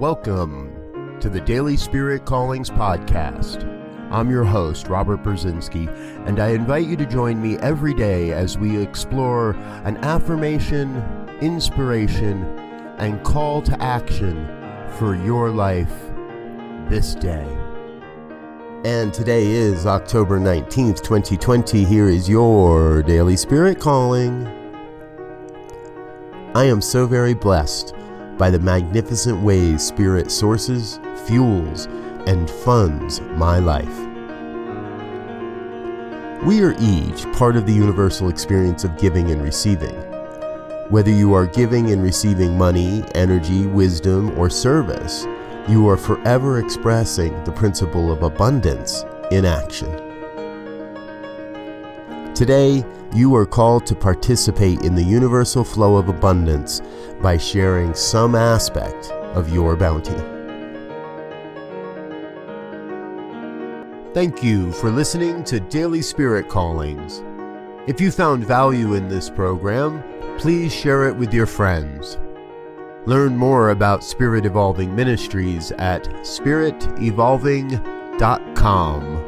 Welcome to the Daily Spirit Callings Podcast. I'm your host, Robert Brzezinski, and I invite you to join me every day as we explore an affirmation, inspiration, and call to action for your life this day. And today is October 19th, 2020. Here is your Daily Spirit Calling. I am so very blessed by the magnificent ways Spirit sources, fuels, and funds my life. We are each part of the universal experience of giving and receiving. Whether you are giving and receiving money, energy, wisdom, or service, you are forever expressing the principle of abundance in action. Today, you are called to participate in the universal flow of abundance by sharing some aspect of your bounty. Thank you for listening to Daily Spirit Callings. If you found value in this program, please share it with your friends. Learn more about Spirit Evolving Ministries at spiritevolving.com.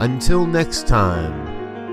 Until next time,